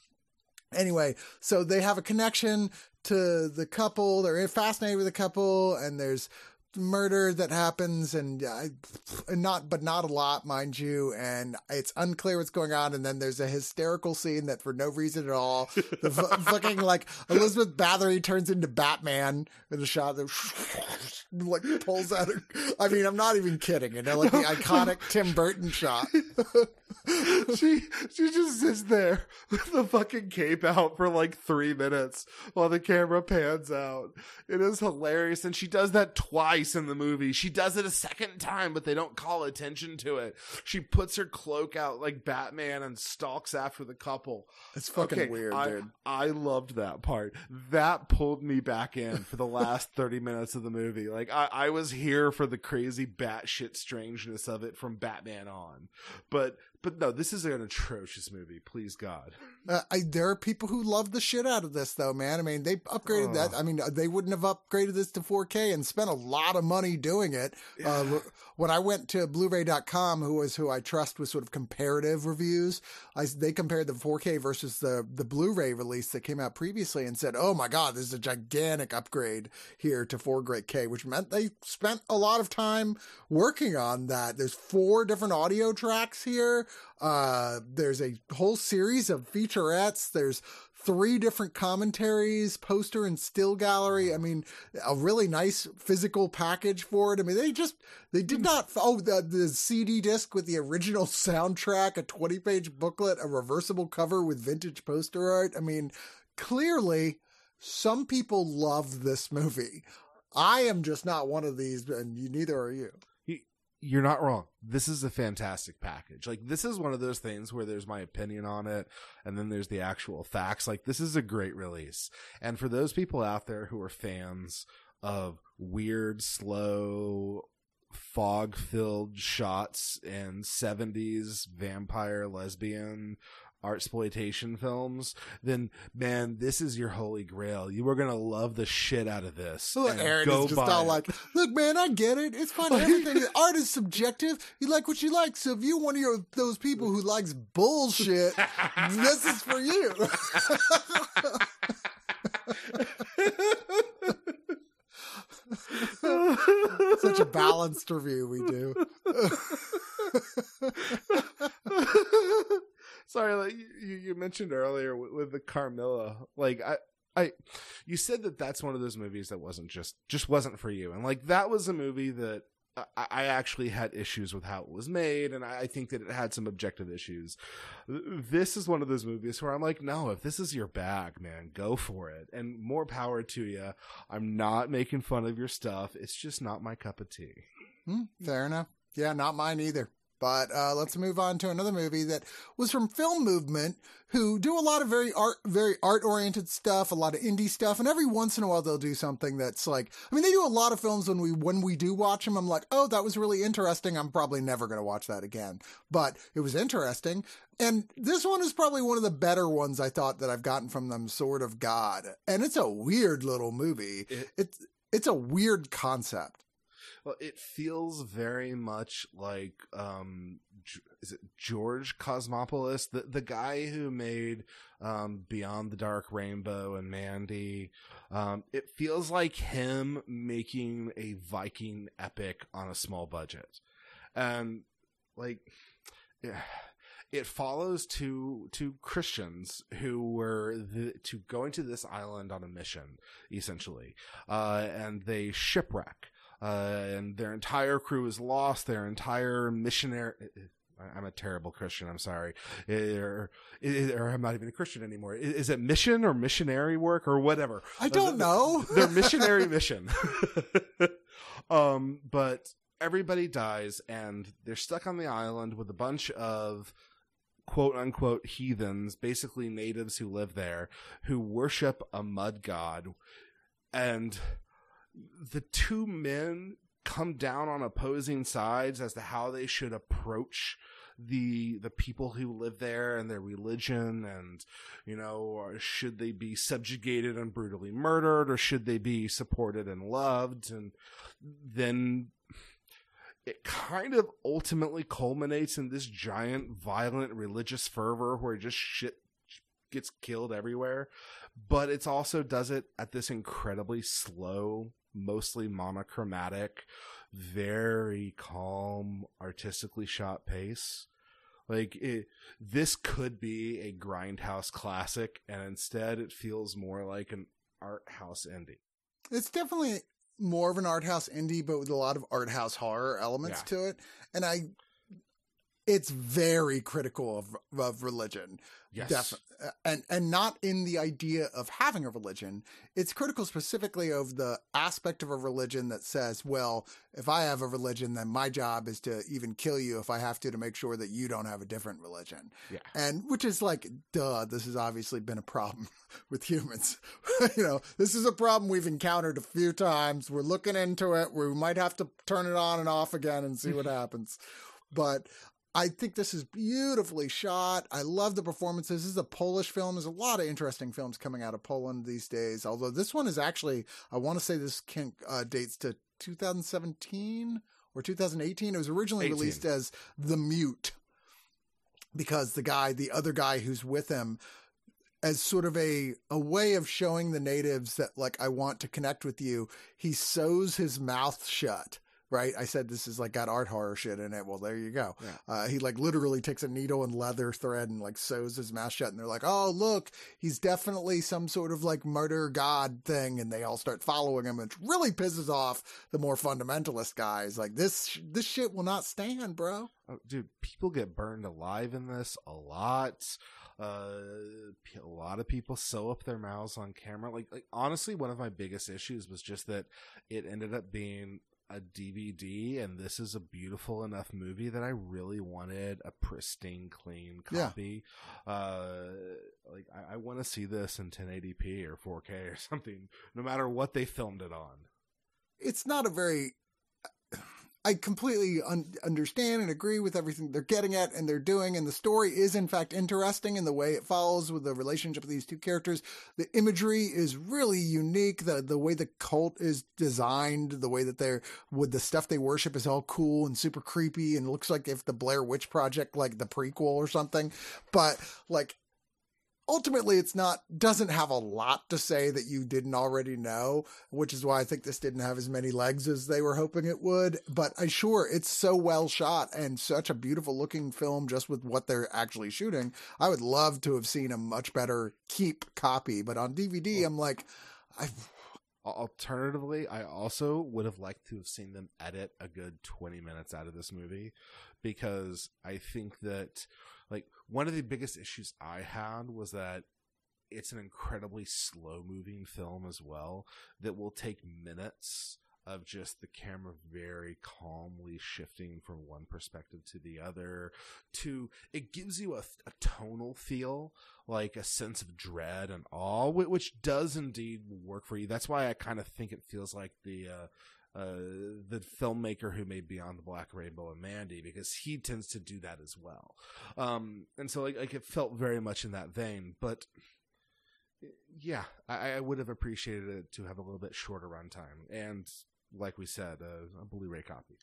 Speaker 1: anyway, so they have a connection to the couple. They're fascinated with the couple, and there's murder that happens and uh, not but not a lot mind you and it's unclear what's going on and then there's a hysterical scene that for no reason at all the fucking like elizabeth bathory turns into batman in a shot that <laughs> like pulls out her i mean i'm not even kidding you know like the iconic tim burton shot <laughs>
Speaker 2: she she just sits there with the fucking cape out for like three minutes while the camera pans out. It is hilarious, and she does that twice in the movie. She does it a second time, but they don't call attention to it. She puts her cloak out like Batman and stalks after the couple.
Speaker 1: it's fucking
Speaker 2: Okay,
Speaker 1: weird
Speaker 2: I,
Speaker 1: dude
Speaker 2: I loved that part. That pulled me back in for the last <laughs> 30 minutes of the movie. Like, I, I was here for the crazy batshit strangeness of it from Batman on. But, but no, this is an atrocious movie. Please God.
Speaker 1: Uh, I, there are people who love the shit out of this, though, man. I mean, they upgraded that. I mean, they wouldn't have upgraded this to 4K and spent a lot of money doing it. Uh, when I went to Blu-ray.com, who was who I trust with sort of comparative reviews, I, they compared the 4K versus the the Blu-ray release that came out previously and said, "Oh my God, this is a gigantic upgrade here to 4K," which meant they spent a lot of time working on that. There's four different audio tracks here. Uh, there's a whole series of featurettes. There's three different commentaries, poster and still gallery. I mean, a really nice physical package for it. I mean, they just, they did not, oh, the, the CD disc with the original <laughs> soundtrack, a 20 page booklet, a reversible cover with vintage poster art. I mean, clearly some people love this movie. I am just not one of these, and you, neither are you.
Speaker 2: You're not wrong. This is a fantastic package. Like, this is one of those things where there's my opinion on it, and then there's the actual facts. Like, this is a great release. And for those people out there who are fans of weird, slow, fog filled shots and 70s vampire lesbian art exploitation films, then man, this is your holy grail. You are gonna love the shit out of this.
Speaker 1: Look, Aaron is just all
Speaker 2: it.
Speaker 1: like, "Look, man, I get it. It's fine. <laughs> Everything art is subjective. You like what you like. So if you're one of your, those people who likes bullshit, this is for you." <laughs> <laughs> Such a balanced review we do.
Speaker 2: Sorry, like you, you mentioned earlier with, with the Carmilla, like I, I, you said that that's one of those movies that wasn't just just wasn't for you, and like that was a movie that I, actually had issues with how it was made, and I think that it had some objective issues. This is one of those movies where I'm like, no, if this is your bag, man, go for it, and more power to you. I'm not making fun of your stuff. It's just not my cup of tea.
Speaker 1: Hmm, fair enough. Yeah, not mine either. But uh, let's move on to another movie that was from Film Movement, who do a lot of very art, very art oriented stuff, a lot of indie stuff, and every once in a while they'll do something that's like, I mean, they do a lot of films when we when we do watch them. I'm like, oh, that was really interesting. I'm probably never going to watch that again, but it was interesting. And this one is probably one of the better ones I thought that I've gotten from them. Sword of God, and it's a weird little movie.
Speaker 2: It-
Speaker 1: it's it's a weird concept.
Speaker 2: Well, it feels very much like um, is it George Cosmopoulos, the the guy who made um, Beyond the Dark Rainbow and Mandy. Um, it feels like him making a Viking epic on a small budget, and like. yeah, <sighs> It follows two two Christians who were the, to going to this island on a mission, essentially, uh, and they shipwreck uh, and their entire crew is lost. Their entire missionary. I'm a terrible Christian. I'm sorry. Or, or I'm not even a Christian anymore. Is it mission or missionary work or whatever?
Speaker 1: I don't know. <laughs>
Speaker 2: Their missionary mission. <laughs> um, but everybody dies and they're stuck on the island with a bunch of quote unquote heathens, basically natives who live there, who worship a mud god. And the two men come down on opposing sides as to how they should approach the the people who live there and their religion and you know should they be subjugated and brutally murdered or should they be supported and loved? And then it kind of ultimately culminates in this giant violent religious fervor where just shit gets killed everywhere, but it's also does it at this incredibly slow, mostly monochromatic, very calm, artistically shot pace. Like it, this could be a grindhouse classic, and instead it feels more like an art house indie.
Speaker 1: It's definitely more of an art house indie, but with a lot of art house horror elements
Speaker 2: Yeah.
Speaker 1: to it. And I, it's very critical of, of religion.
Speaker 2: Yes,
Speaker 1: Definitely. Uh, and, and not in the idea of having a religion. It's critical specifically of the aspect of a religion that says, well, if I have a religion, then my job is to even kill you if I have to, to make sure that you don't have a different religion.
Speaker 2: Yeah.
Speaker 1: And which is like, duh, this has obviously been a problem <laughs> with humans. <laughs> you know, this is a problem we've encountered a few times. We're looking into it. We might have to turn it on and off again and see what <laughs> happens. But I think this is beautifully shot. I love the performances. This is a Polish film. There's a lot of interesting films coming out of Poland these days. Although this one is actually, I want to say this can, uh, dates to 2017 or 2018. It was originally
Speaker 2: 18.
Speaker 1: released as The Mute because the guy, the other guy who's with him, as sort of a a way of showing the natives that like I want to connect with you, he sews his mouth shut. Right, I said this is like got art horror shit in it. Well, there you go.
Speaker 2: Yeah.
Speaker 1: Uh, he like literally takes a needle and leather thread and like sews his mouth shut, and they're like, "Oh, look, he's definitely some sort of like murder god thing," and they all start following him, which really pisses off the more fundamentalist guys. Like this, this shit will not stand, bro.
Speaker 2: Oh, dude, people get burned alive in this a lot. Uh, a lot of people sew up their mouths on camera. Like, like honestly, one of my biggest issues was just that it ended up being a DVD, and this is a beautiful enough movie that I really wanted a pristine, clean
Speaker 1: Yeah.
Speaker 2: copy. Uh, like I, I want to see this in 1080p or 4K or <laughs> something, no matter what they filmed it on.
Speaker 1: it's not a very I completely un- understand and agree with everything they're getting at and they're doing. And the story is, in fact, interesting in the way it follows with the relationship of these two characters. The imagery is really unique. The, the way the cult is designed, the way that they're with the stuff they worship is all cool and super creepy and looks like if the Blair Witch Project, like the prequel or something. But like, ultimately it's not doesn't have a lot to say that you didn't already know which is why i think this didn't have as many legs as they were hoping it would. But i sure it's so well shot and such a beautiful looking film just with what they're actually shooting. I would love to have seen a much better keep copy but on dvd i'm like i
Speaker 2: Alternatively, I also would have liked to have seen them edit a good 20 minutes out of this movie because I think that, like, one of the biggest issues I had was that it's an incredibly slow moving film as well that will take minutes of just the camera very calmly shifting from one perspective to the other to it gives you a, a tonal feel like a sense of dread and awe which does indeed work for you. That's why i kind of think it feels like the uh uh, the filmmaker who made Beyond the Black Rainbow and Mandy, because he tends to do that as well. Um, and so like, like it felt very much in that vein, but yeah, I, I would have appreciated it to have a little bit shorter runtime. And like we said, uh, a Blu-ray copy.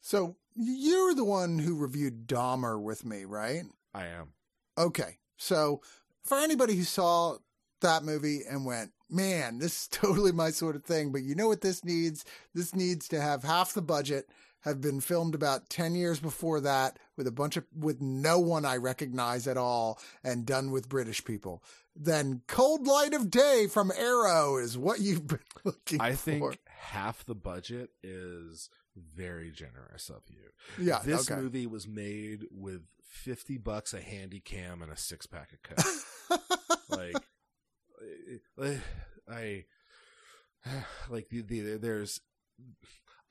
Speaker 1: so you're the one who reviewed dahmer with me right
Speaker 2: I am.
Speaker 1: Okay. So for anybody who saw that movie and went, man, this is <laughs> totally my sort of thing, but you know what this needs? This needs to have half the budget, have been filmed about 10 years before that with a bunch of, with no one I recognize at all and done with British people. Then Cold Light of Day from Arrow is what you've <laughs> been looking
Speaker 2: I
Speaker 1: for.
Speaker 2: I think half the budget is very generous of you.
Speaker 1: yeah,
Speaker 2: this
Speaker 1: okay.
Speaker 2: movie was made with 50 bucks a handy cam and a six pack of <laughs> coke. like I, like the, the there's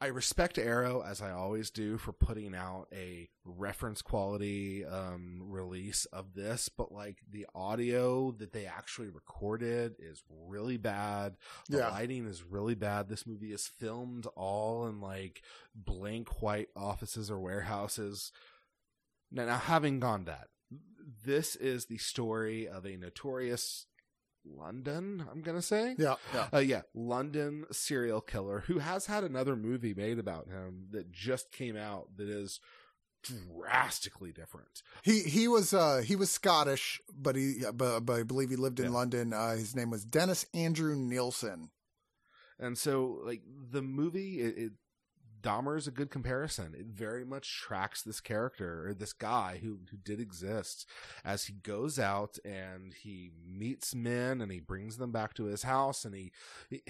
Speaker 2: I respect Arrow as I always do for putting out a reference quality um release of this but like the audio that they actually recorded is really bad. The
Speaker 1: Yeah.
Speaker 2: lighting is really bad. This movie is filmed all in like blank white offices or warehouses. Now, now having gone that this is the story of a notorious London, I'm gonna say.
Speaker 1: Yeah, yeah.
Speaker 2: Uh, yeah, London serial killer who has had another movie made about him that just came out that is drastically different.
Speaker 1: He he was uh he was Scottish, but he, but, but I believe he lived in
Speaker 2: Yeah.
Speaker 1: London. Uh, his name was Dennis Andrew Nilsen.
Speaker 2: And so, like the movie, it, it Dahmer is a good comparison. It very much tracks this character or this guy who who did exist as he goes out and he meets men and he brings them back to his house and he. he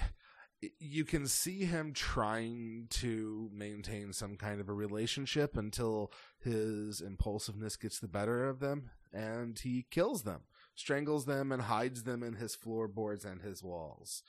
Speaker 2: you can see him trying to maintain some kind of a relationship until his impulsiveness gets the better of them and he kills them strangles them and hides them in his floorboards and his walls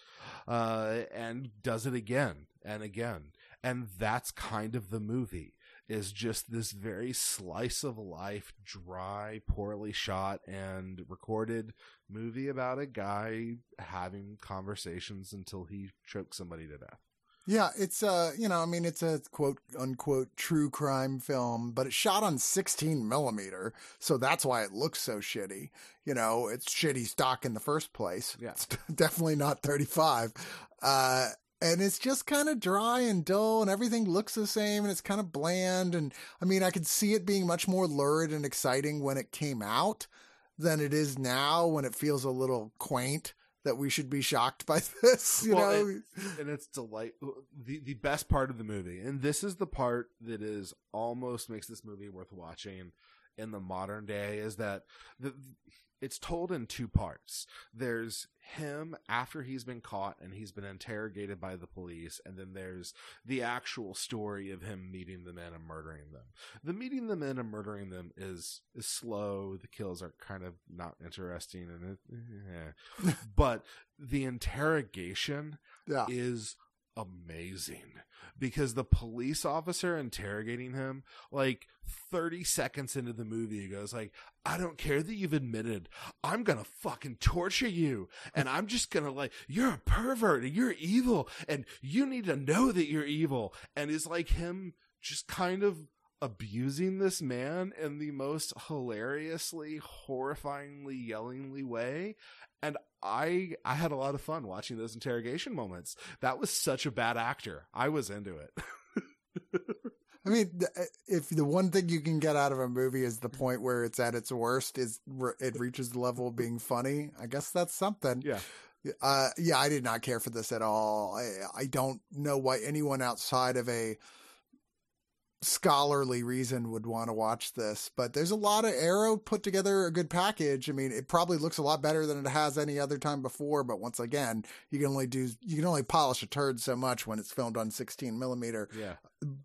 Speaker 2: uh, and does it again and again and that's kind of the movie is just this very slice of life dry poorly shot and recorded movie about a guy having conversations until he chokes somebody to death
Speaker 1: Yeah, it's uh, you know, I mean, it's a quote unquote true crime film, but it's shot on 16 millimeter, so that's why it looks so shitty. You know, it's shitty stock in the first place.
Speaker 2: Yeah.
Speaker 1: It's <laughs> definitely not 35. Uh, and it's just kind of dry and dull and everything looks the same and it's kind of bland. And I mean, I could see it being much more lurid and exciting when it came out than it is now when it feels a little quaint that we should be shocked <laughs> by this, you
Speaker 2: Well,
Speaker 1: know?
Speaker 2: and it's delight the the best part of the movie and this is the part that is almost makes this movie worth watching in the modern day is that the it's told in two parts there's him after he's been caught and he's been interrogated by the police and then there's the actual story of him meeting the men and murdering them the meeting the men and murdering them is is slow the kills are kind of not interesting and it, eh. <laughs> but the interrogation
Speaker 1: Yeah.
Speaker 2: is amazing. Because the police officer interrogating him like 30 seconds into the movie he goes like i don't care that you've admitted. I'm gonna fucking torture you. And i'm just gonna like you're a pervert and you're evil and you need to know that you're evil. And it's like him just kind of abusing this man in the most hilariously horrifyingly yellingly way and I I had a lot of fun watching those interrogation moments. That was such a bad actor. I was into it. <laughs>
Speaker 1: I mean, uh, if the one thing you can get out of a movie is the point where it's at its worst, is it reaches the level of being funny. I guess that's something.
Speaker 2: yeah.
Speaker 1: Uh, yeah, I did not care for this at all. I, I don't know why anyone outside of a scholarly reason would want to watch this, but there's a lot of Arrow put together a good package. I mean, it probably looks a lot better than it has any other time before, but once again, you can only do, you can only polish a turd so much when it's filmed on 16 millimeter
Speaker 2: Yeah.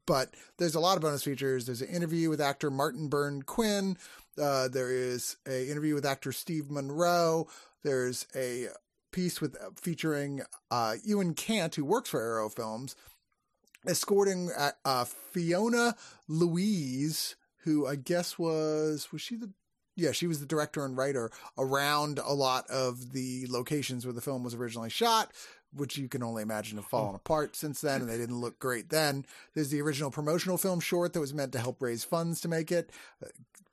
Speaker 1: but there's a lot of bonus features. There's an interview with actor Martin Byrne Quinn. Uh, there is a interview with actor Steve Monroe. There's a piece with featuring uh, Ewan Cant, who works for Arrow Films, escorting uh, uh, Fhiona Louise, who I guess was was she the yeah, she was the director and writer around a lot of the locations where the film was originally shot, which you can only imagine have fallen apart since then, and they didn't look great then. There's the original promotional film short that was meant to help raise funds to make it.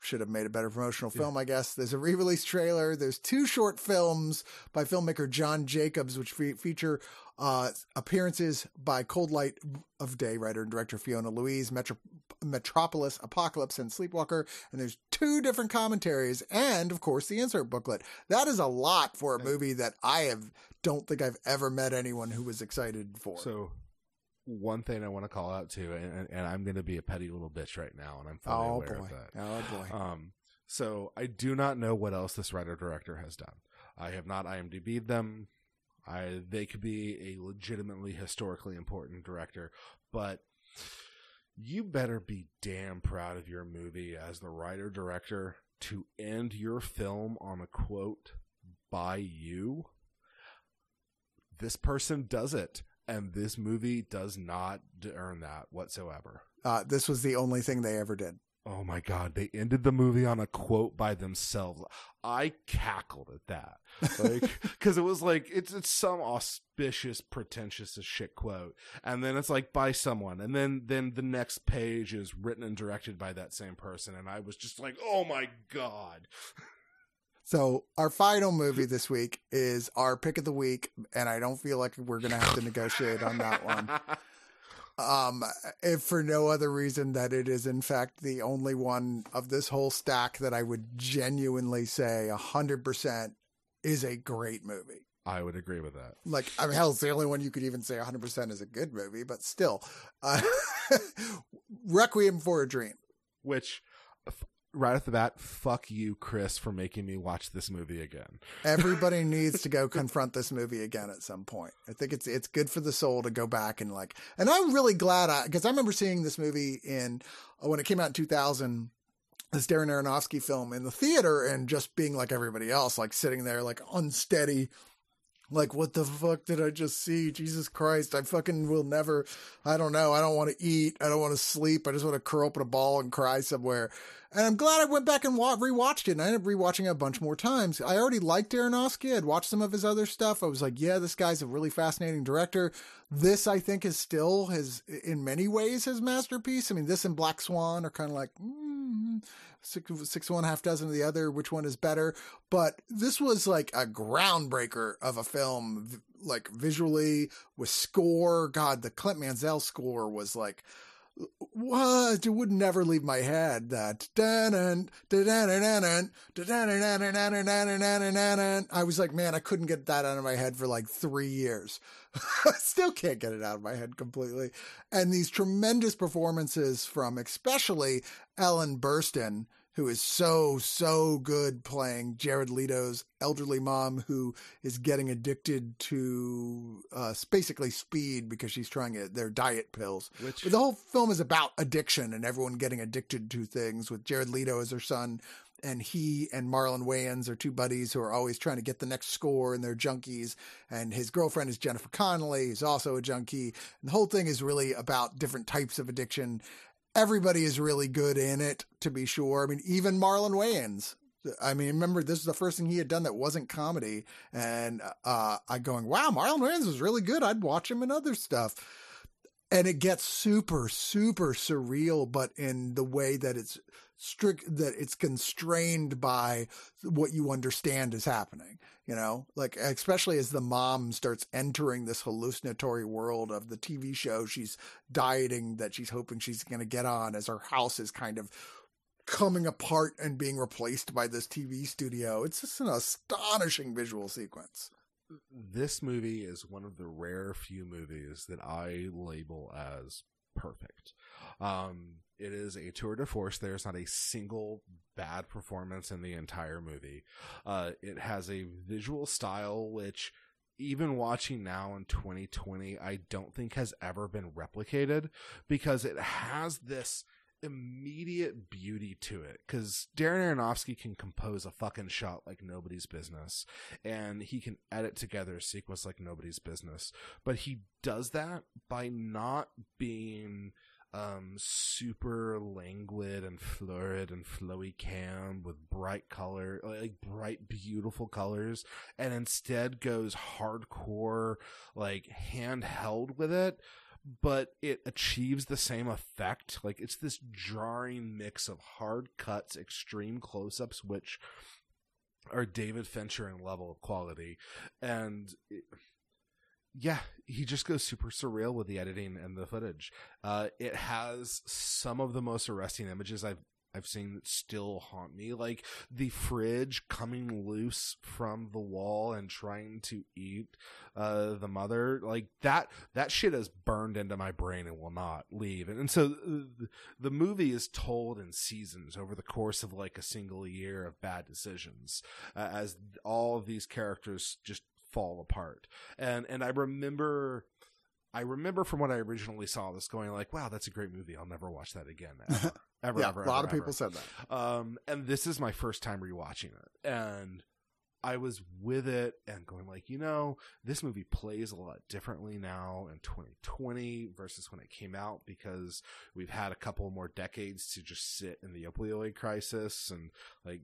Speaker 1: Should have made a better promotional film, I guess. There's a re-release trailer. There's two short films by filmmaker John Jacobs, which fe- feature uh, appearances by Cold Light of Day writer and director Fhiona Louise, Metro- Metropolis, Apocalypse, and Sleepwalker. And there's two different commentaries, and of course the insert booklet. That is a lot for a movie that I have don't think I've ever met anyone who was excited for.
Speaker 2: So one thing I want to call out to, and, and I'm going to be a petty little bitch right now, and I'm fully
Speaker 1: oh
Speaker 2: aware
Speaker 1: boy,
Speaker 2: of that.
Speaker 1: oh boy.
Speaker 2: Um, so I do not know what else this writer director has done. I have not IMDb'd them. I they could be a legitimately historically important director, but you better be damn proud of your movie as the writer director to end your film on a quote by you. This person does it, and this movie does not earn that whatsoever.
Speaker 1: Uh, this was the only thing they ever did.
Speaker 2: Oh my god, they ended the movie on a quote by themselves. I cackled at that. <laughs> Like cuz it was like it's it's some auspicious pretentious as shit quote. And then it's like by someone and then then the next page is written and directed by that same person and I was just like, "Oh my god." <laughs>
Speaker 1: So our final movie this week is our pick of the week, and I don't feel like we're gonna have to negotiate on that one. <laughs> Um, if for no other reason that it is in fact the only one of this whole stack that I would genuinely say hundred percent is a great movie.
Speaker 2: I would agree with that.
Speaker 1: Like, I mean, hell, it's the only one you could even say 100% is a good movie, but still. Uh, <laughs> Requiem for a Dream.
Speaker 2: Which, right off the bat, fuck you, Chris, for making me watch this movie again.
Speaker 1: Everybody <laughs> needs to go confront this movie again at some point. I think it's it's good for the soul to go back and like. And I'm really glad I because I remember seeing this movie in uh, when it came out in 2000 this Darren Aronofsky film in the theater and just being like everybody else, like sitting there like unsteady like, what the fuck did I just see? Jesus Christ. I fucking will never, I don't know. I don't want to eat. I don't want to sleep. I just want to curl up in a ball and cry somewhere. And I'm glad I went back and wa- rewatched it. And I ended up rewatching it a bunch more times. I already liked Aronofsky. I'd watched some of his other stuff. I was like, yeah, this guy's a really fascinating director. This, I think, is still his, in many ways, his masterpiece. I mean, this and Black Swan are kind of like, mm, six, six one half dozen of the other. Which one is better? But this was like a groundbreaker of a film, like visually with score. God, the Clint Mansell score was like, what? It would never leave my head. That I was like, man, I couldn't get that out of my head for like three years. Still can't get it out of my head completely. And these tremendous performances from especially Ellen Burstyn, who is so, so good playing Jared Leto's elderly mom who is getting addicted to uh, basically speed because she's trying it, their diet pills. Which... the whole film is about addiction and everyone getting addicted to things with Jared Leto as her son. And he and Marlon Wayans are two buddies who are always trying to get the next score and they're junkies. And his girlfriend is Jennifer Connelly, who's also a junkie. And the whole thing is really about different types of addiction everybody is really good in it, to be sure. I mean, even Marlon Wayans. I mean, remember this is the first thing he had done that wasn't comedy, and uh, I going, wow, Marlon Wayans was really good. I'd watch him in other stuff, and it gets super, super surreal, but in the way that it's strict, that it's constrained by what you understand is happening you know, like especially as the mom starts entering this hallucinatory world of the TV show she's dieting that she's hoping she's going to get on as her house is kind of coming apart and being replaced by this TV studio. It's just an astonishing visual sequence.
Speaker 2: This movie is one of the rare few movies that I label as perfect. Um, it is a tour de force. There's not a single bad performance in the entire movie. Uh, it has a visual style which, even watching now in 2020, I don't think has ever been replicated because it has this immediate beauty to it because Darren Aronofsky can compose a fucking shot like nobody's business and he can edit together a sequence like nobody's business. But he does that by not being um, super languid and florid and flowy cam with bright color, like bright, beautiful colors, and instead goes hardcore, like handheld with it, but it achieves the same effect. Like it's this jarring mix of hard cuts, extreme close ups, which are David Fincher in level of quality, and. It, yeah, he just goes super surreal with the editing and the footage. Uh, it has some of the most arresting images I've I've seen still haunt me, like the fridge coming loose from the wall and trying to eat uh, the mother. Like that that shit has burned into my brain and will not leave. And, and so the, the movie is told in seasons over the course of like a single year of bad decisions, uh, as all of these characters just fall apart. And and I remember I remember from when I originally saw this going like, wow, that's a great movie. I'll never watch that again. <laughs> Ever. Ever,
Speaker 1: yeah,
Speaker 2: ever,
Speaker 1: a lot
Speaker 2: ever,
Speaker 1: of people said that.
Speaker 2: Um, and this is my first time rewatching it. And I was with it and going like, you know, this movie plays a lot differently now in 2020 versus when it came out because we've had a couple more decades to just sit in the opioid crisis and like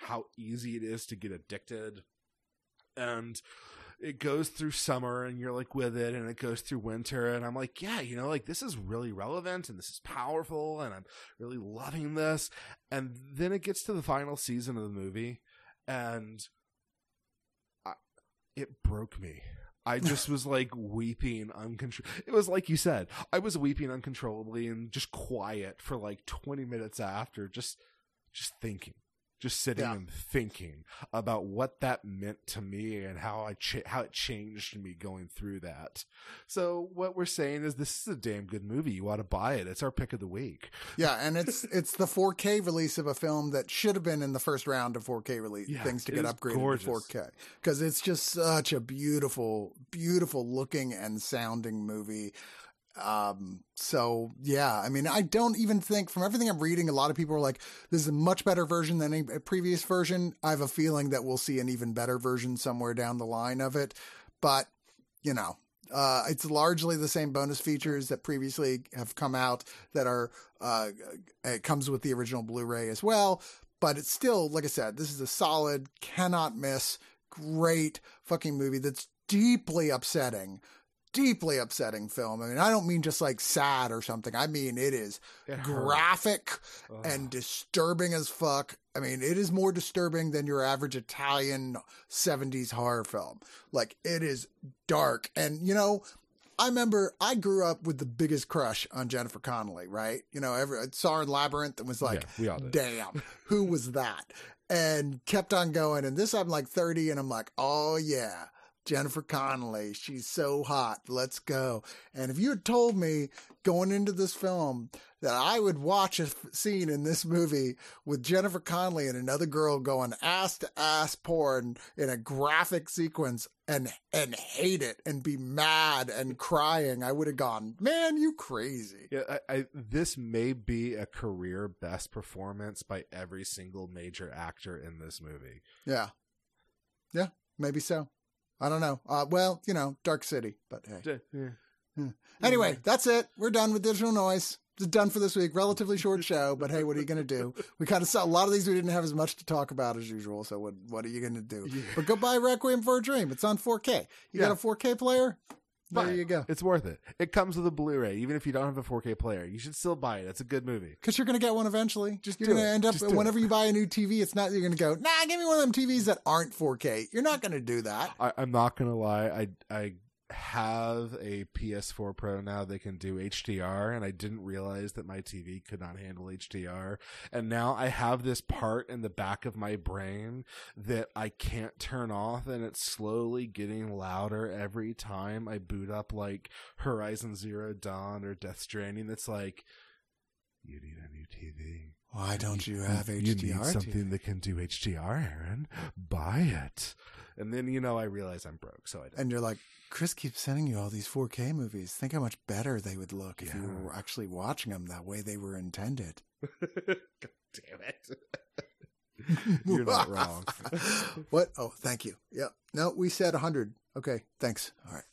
Speaker 2: how easy it is to get addicted and it goes through summer and you're like with it and it goes through winter and I'm like, yeah, you know, like this is really relevant and this is powerful and I'm really loving this. And then it gets to the final season of the movie and I, it broke me. I <laughs> just was like weeping uncontrollably. It was like you said, I was weeping uncontrollably and just quiet for like 20 minutes after, just, just thinking, just sitting
Speaker 1: Yeah.
Speaker 2: and thinking about what that meant to me and how I, cha- how it changed me going through that. So what we're saying is this is a damn good movie. You ought to buy it. It's our pick of the week.
Speaker 1: Yeah, and it's <laughs> it's the 4K release of a film that should have been in the first round of 4K release
Speaker 2: Yeah,
Speaker 1: things to get upgraded
Speaker 2: gorgeous.
Speaker 1: to 4K because it's just such a beautiful, beautiful looking and sounding movie. Um, so yeah, I mean, I don't even think from everything I'm reading, a lot of people are like, this is a much better version than a previous version. I have a feeling that we'll see an even better version somewhere down the line of it, but you know, uh, it's largely the same bonus features that previously have come out that are, uh, it comes with the original Blu-ray as well. But it's still, like I said, this is a solid, cannot miss, great fucking movie that's deeply upsetting. Deeply upsetting film. I mean, I don't mean just like sad or something. I mean, it is
Speaker 2: It
Speaker 1: graphic
Speaker 2: Ugh.
Speaker 1: and disturbing as fuck. I mean, it is more disturbing than your average Italian 70s horror film. Like, it is dark. And, you know, I remember I grew up with the biggest crush on Jennifer Connelly, right? You know, every, I saw her in Labyrinth and was like,
Speaker 2: Yeah, we all did.
Speaker 1: damn, who was that? And kept on going. And this, I'm like 30 and I'm like, oh yeah. Jennifer Connelly, she's so hot. Let's go. And if you had told me going into this film that I would watch a f- scene in this movie with Jennifer Connelly and another girl going ass to ass porn in a graphic sequence and and hate it and be mad and crying, I would have gone, man, you crazy.
Speaker 2: Yeah, I, I, this may be a career best performance by every single major actor in this movie.
Speaker 1: Yeah. Yeah, maybe so. I don't know. Uh, well, you know, Dark City, but hey. Anyway, that's it. We're done with digital noise. It's done for this week. Relatively short show, but hey, what are you going to do? We kind of saw a lot of these we didn't have as much to talk about as usual. So what what are you going to do?
Speaker 2: Yeah.
Speaker 1: But go buy Requiem for a Dream. It's on 4K. You
Speaker 2: Yeah.
Speaker 1: got a 4K player? There you go.
Speaker 2: It's worth it. It comes with a Blu-ray, even if you don't have a 4K player. You should still buy it. It's a good movie.
Speaker 1: Because you're going to get one eventually.
Speaker 2: Just
Speaker 1: you're going to end up whenever
Speaker 2: it.
Speaker 1: you buy a new TV. It's not you're going to go. Nah, give me one of them TVs that aren't 4K. You're not going to do that.
Speaker 2: I, I'm not gonna lie. I I have a PS4 Pro now that can do HDR, and I didn't realize that my TV could not handle HDR. And now I have this part in the back of my brain that I can't turn off, and it's slowly getting louder every time I boot up like Horizon Zero Dawn or Death Stranding. That's like, you need a new TV.
Speaker 1: Why don't you have HDR?
Speaker 2: You need
Speaker 1: TV?
Speaker 2: something that can do HDR, Aaron. Buy it. And then, you know, I realize I'm broke, so I don't.
Speaker 1: And you're like, Chris keeps sending you all these 4K movies. Think how much better they would look if you were actually watching them that way they were intended. <laughs>
Speaker 2: God damn it. <laughs> You're not wrong. <laughs>
Speaker 1: what? Oh, thank you. Yeah. No, we said 100. Okay. Thanks. All right.